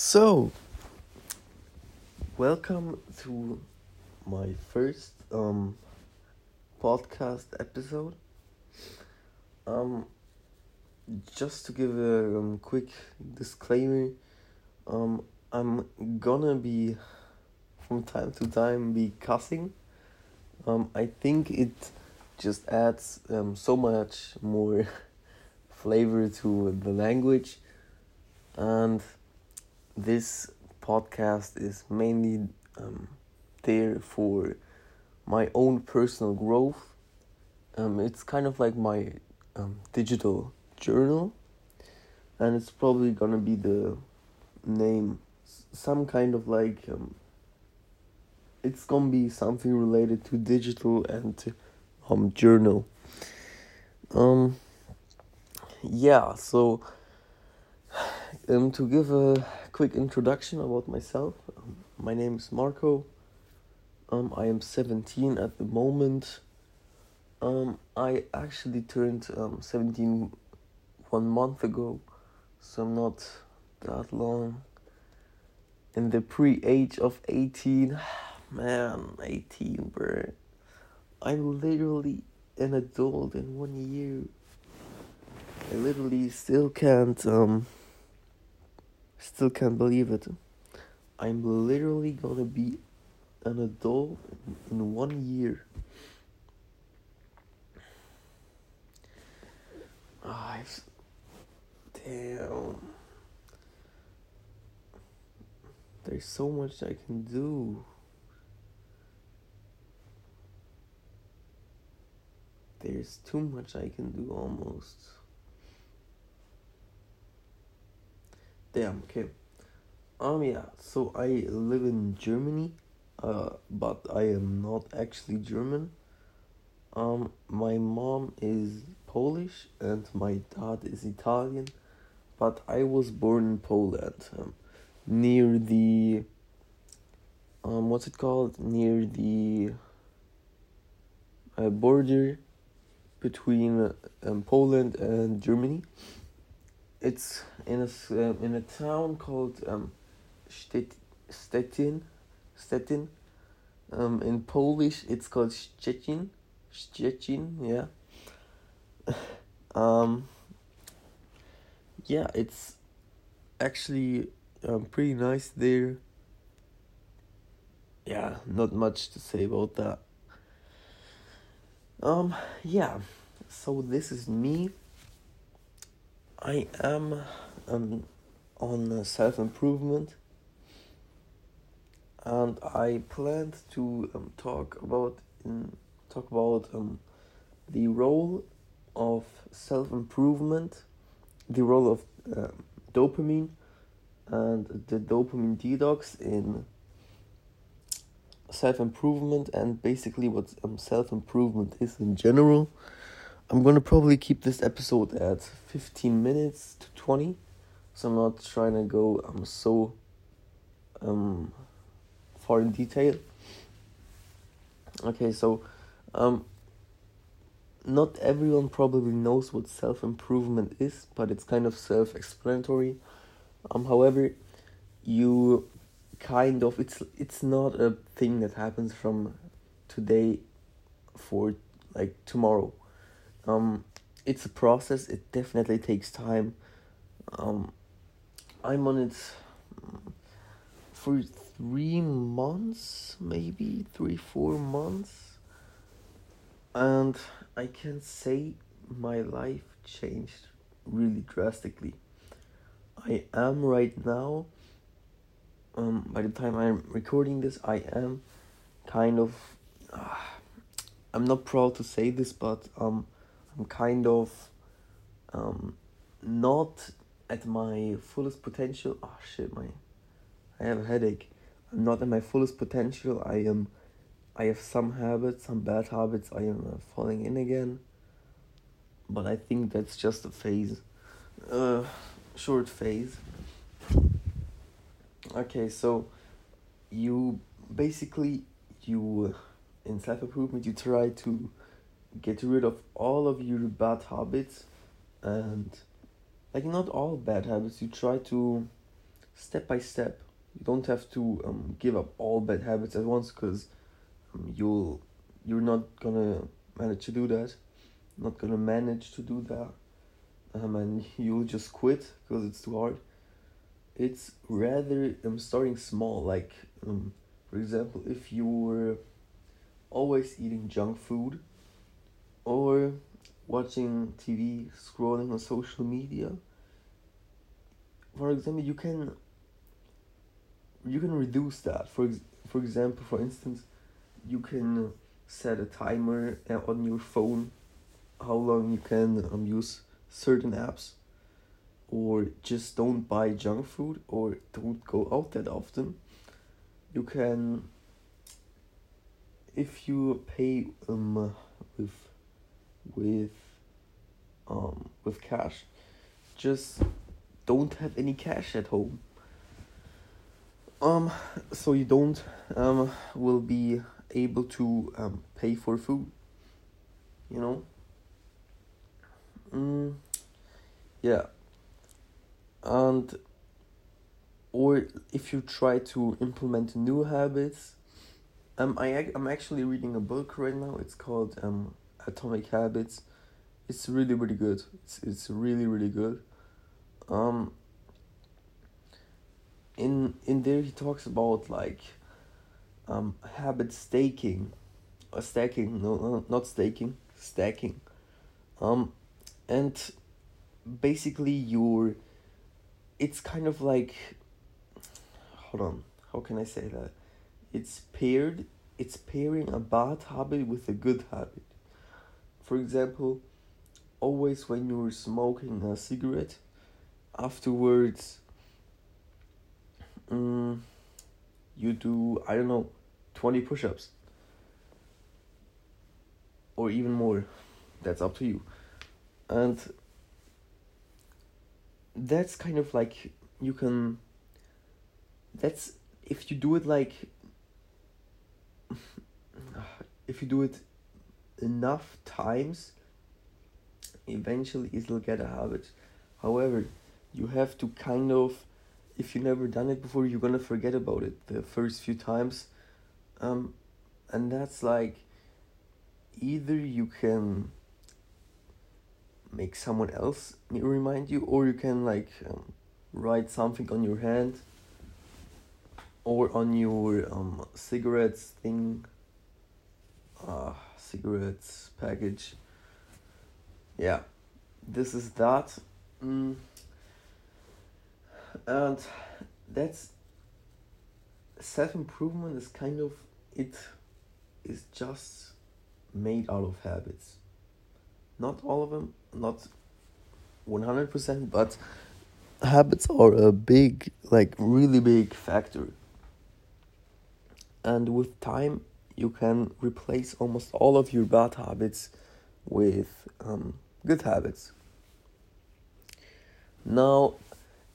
So, welcome to my first um podcast episode. Um, just to give a um, quick disclaimer, um, I'm gonna be from time to time be cussing. Um, I think it just adds um so much more flavor to the language and this podcast is mainly um, there for my own personal growth. Um, it's kind of like my um, digital journal, and it's probably gonna be the name, some kind of like. Um, it's gonna be something related to digital and um journal. Um. Yeah. So. Um, to give a quick introduction about myself, um, my name is Marco. Um, I am 17 at the moment. Um, I actually turned um, 17 one month ago, so I'm not that long in the pre age of 18. Man, 18, bro. I'm literally an adult in one year. I literally still can't um Still can't believe it. I'm literally gonna be an adult in one year. Ah, I've, damn. There's so much I can do. There's too much I can do almost. Damn, okay. Um, yeah, so I live in Germany, uh, but I am not actually German. Um, my mom is Polish and my dad is Italian, but I was born in Poland, um, near the, um, what's it called? Near the uh, border between um, Poland and Germany it's in a uh, in a town called um, Stet- Stettin, Stettin. Um, in Polish, it's called Szczecin. Szczecin, yeah. um, yeah, it's actually um, pretty nice there. Yeah, not much to say about that. Um, yeah, so this is me. I am um, on self improvement and I planned to um, talk about in, talk about um, the role of self improvement, the role of uh, dopamine, and the dopamine detox in self improvement, and basically what um, self improvement is in general. I'm gonna probably keep this episode at 15 minutes to 20, so I'm not trying to go um so um far in detail. Okay, so um not everyone probably knows what self improvement is, but it's kind of self explanatory. Um, however, you kind of it's it's not a thing that happens from today for like tomorrow um, it's a process. It definitely takes time. Um, I'm on it for three months, maybe three, four months, and I can say my life changed really drastically. I am right now. Um, by the time I'm recording this, I am kind of. Uh, I'm not proud to say this, but um, I'm kind of um, not at my fullest potential. Oh shit, my I have a headache. I'm not at my fullest potential. I am. I have some habits, some bad habits. I am uh, falling in again. But I think that's just a phase, uh, short phase. Okay, so you basically you in self improvement you try to get rid of all of your bad habits and like not all bad habits you try to step by step. You don't have to um, give up all bad habits at once because um, you'll you're not gonna manage to do that. Not gonna manage to do that, um, and you'll just quit because it's too hard. It's rather um starting small. Like um, for example, if you were always eating junk food, or watching TV, scrolling on social media. For example, you can you can reduce that. For for example, for instance, you can set a timer uh, on your phone how long you can um, use certain apps or just don't buy junk food or don't go out that often you can if you pay um with with um with cash. Just don't have any cash at home. Um so you don't um will be able to um pay for food you know? Mm, yeah. And or if you try to implement new habits um I I'm actually reading a book right now. It's called um Atomic Habits it's really really good. It's it's really really good. Um in in there he talks about like um habit staking or stacking no, no not staking stacking. Um and basically you're it's kind of like hold on how can i say that? It's paired it's pairing a bad habit with a good habit for example always when you're smoking a cigarette afterwards mm, you do i don't know 20 push-ups. Or even more. That's up to you. And that's kind of like you can that's if you do it like if you do it enough times eventually it'll get a habit. However you have to kind of if you never done it before you're gonna forget about it the first few times. Um and that's like either you can make someone else remind you or you can like um, write something on your hand or on your um, cigarettes thing. Uh, cigarettes package. Yeah this is that. Mm. and that's self-improvement is kind of it is just made out of habits. Not all of them not 100% but habits are a big like really big factor. And with time you can replace almost all of your bad habits with um, good habits. Now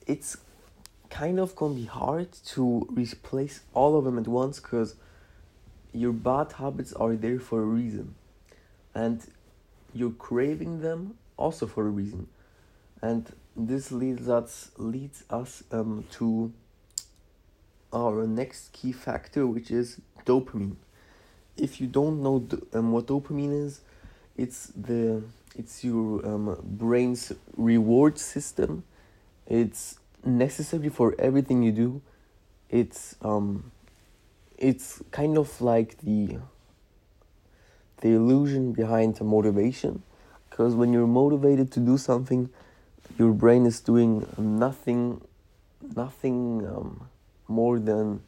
it's kind of gonna be hard to replace all of them at once because your bad habits are there for a reason. And you're craving them also for a reason. And this leads us leads us um, to our next key factor which is dopamine if you don't know um, what dopamine is it's the it's your um, brain's reward system. It's necessary for everything you do. It's um it's kind of like the the illusion behind the motivation. Because when you're motivated to do something your brain is doing nothing nothing um, more than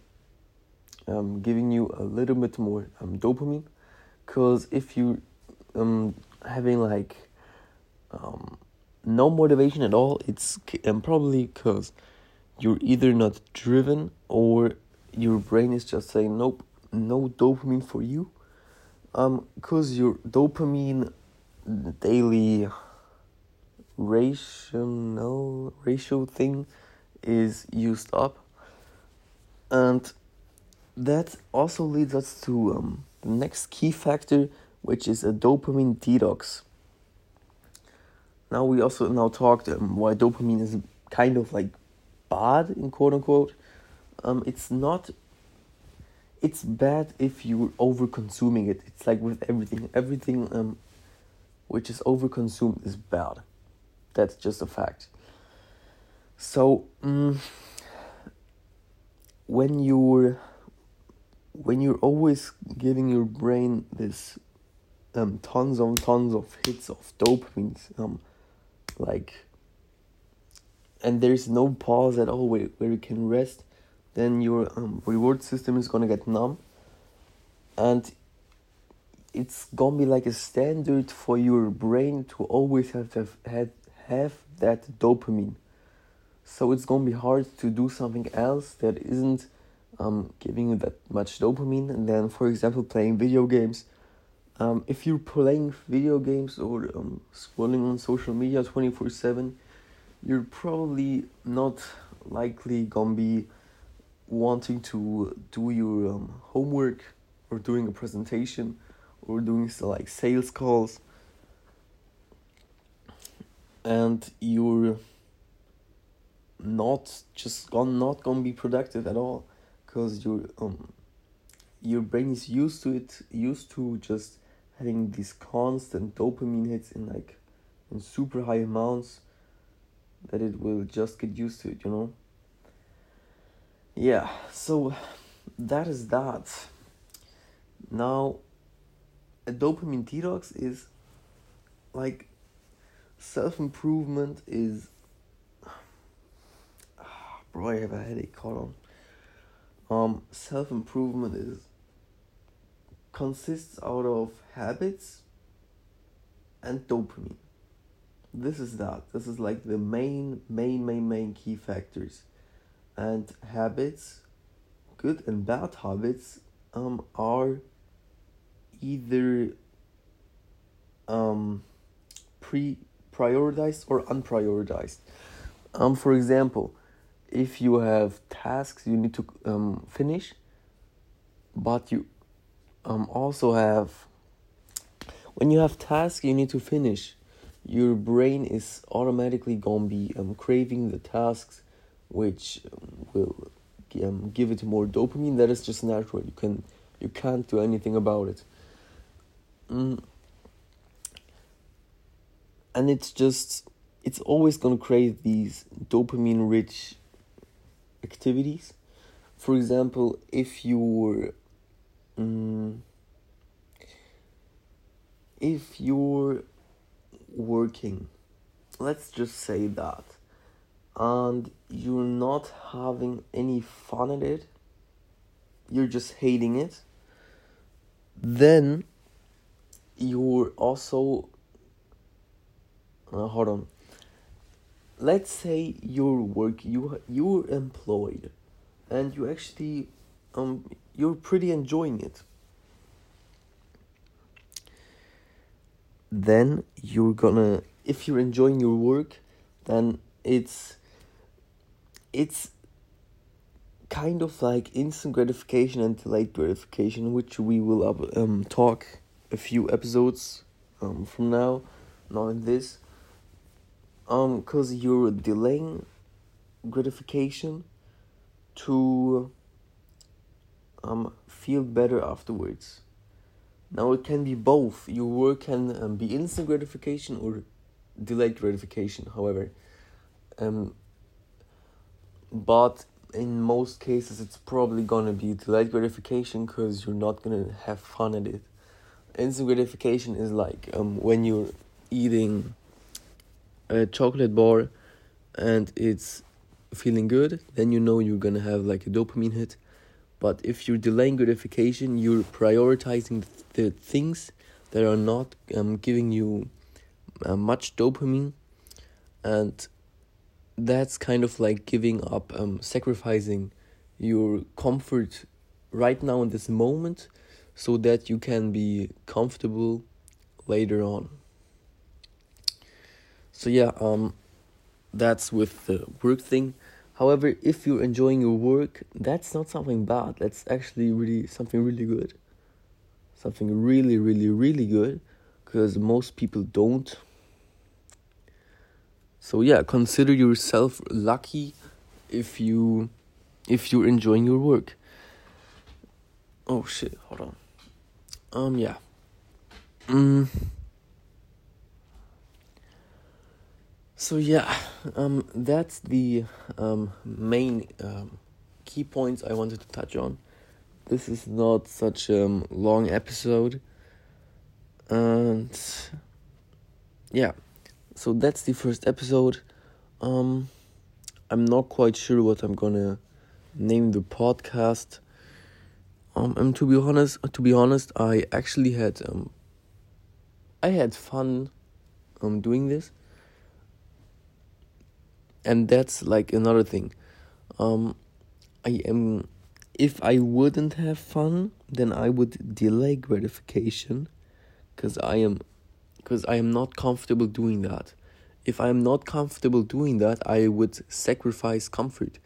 um, giving you a little bit more um, dopamine. Because if you um having like um, no motivation at all it's um, probably because you're either not driven or your brain is just saying nope no dopamine for you. Um because your dopamine daily rational ratio thing is used up. And that also leads us to um, the next key factor which is a dopamine detox now we also now talked um, why dopamine is kind of like bad in quote unquote. Um, it's not. It's bad if you're over consuming it. It's like with everything. Everything um, which is over consumed is bad. That's just a fact. So um, when you're when you're always giving your brain this um, tons of tons of hits of dopamine, um, like, and there's no pause at all where, where you can rest, then your um, reward system is gonna get numb, and it's gonna be like a standard for your brain to always have to have, have, have that dopamine. So it's gonna be hard to do something else that isn't um, giving you that much dopamine. And then, for example, playing video games. Um, if you're playing video games or um, scrolling on social media 24 7, you're probably not likely gonna be wanting to do your um, homework or doing a presentation or doing so like sales calls and you're not just gonna not gonna be productive at all because your um your brain is used to it used to just having these constant dopamine hits in like in super high amounts that it will just get used to it you know? Yeah so that is that. Now a dopamine detox is like self improvement is bro I have a headache hold on um, self improvement is consists out of habits and dopamine. This is that. This is like the main, main, main, main key factors. And habits, good and bad habits, um, are either um, pre prioritized or unprioritized. Um, for example, if you have tasks you need to um, finish, but you um, also have when you have tasks you need to finish, your brain is automatically gonna be um, craving the tasks, which um, will um, give it more dopamine. That is just natural. You can you can't do anything about it. Mm. And it's just it's always gonna crave these dopamine rich activities. For example, if you were um, if you're working, let's just say that, and you're not having any fun at it, you're just hating it, then you're also. Uh, hold on let's say your work you you're employed and you actually um you're pretty enjoying it. Then you're gonna if you're enjoying your work then it's it's kind of like instant gratification and delayed gratification which we will um talk a few episodes um from now not in this um because you're delaying gratification to um feel better afterwards. Now it can be both. Your work can um, be instant gratification or delayed gratification however. Um but in most cases it's probably gonna be delayed gratification because you're not gonna have fun at it. Instant gratification is like um when you're eating a chocolate bar and it's feeling good, then you know you're gonna have like a dopamine hit. But if you're delaying gratification, you're prioritizing the things that are not um, giving you uh, much dopamine, and that's kind of like giving up, um, sacrificing your comfort right now in this moment so that you can be comfortable later on. So yeah, um, that's with the work thing. However, if you're enjoying your work, that's not something bad. That's actually really something really good. Something really, really, really good, because most people don't. So yeah, consider yourself lucky if you if you're enjoying your work. Oh shit, hold on. Um yeah. Mm. So yeah, um that's the um main um key points I wanted to touch on. This is not such a um, long episode. And yeah. So that's the first episode. Um I'm not quite sure what I'm gonna name the podcast. Um, and to be honest, to be honest, I actually had um, I had fun, um, doing this. And that's like another thing. Um, I am, if I wouldn't have fun, then I would delay gratification, cause I am, cause I am not comfortable doing that if I'm not comfortable doing that, I would sacrifice comfort.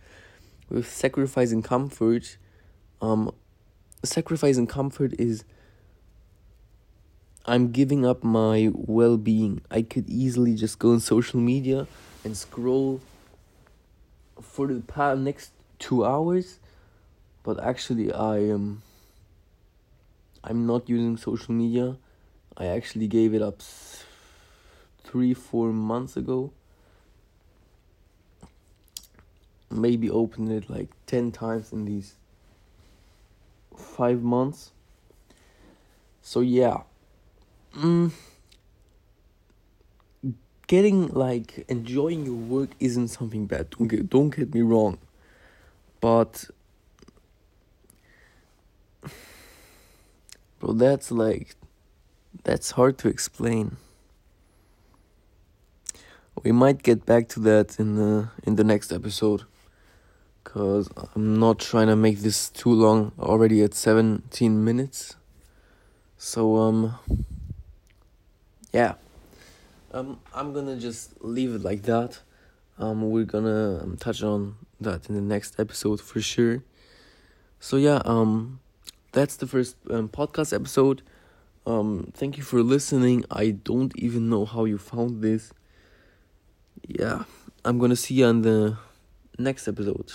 With sacrificing comfort, um, sacrificing comfort is I'm giving up my well being. I could easily just go on social media and scroll for the past next two hours, but actually I am. I'm not using social media. I actually gave it up three, four months ago. Maybe opened it like 10 times in these five months. So, yeah. Mm, getting like enjoying your work isn't something bad. Don't get, don't get me wrong. But bro, that's like that's hard to explain. We might get back to that in the in the next episode. Cuz I'm not trying to make this too long. Already at 17 minutes. So um yeah um I'm to just leave it like that. Um we're to um, touch on that in the next episode for sure. So yeah um that's the first um, podcast episode. Um thank you for listening. I don't even know how you found this. Yeah, I'm gonna see you on the next episode.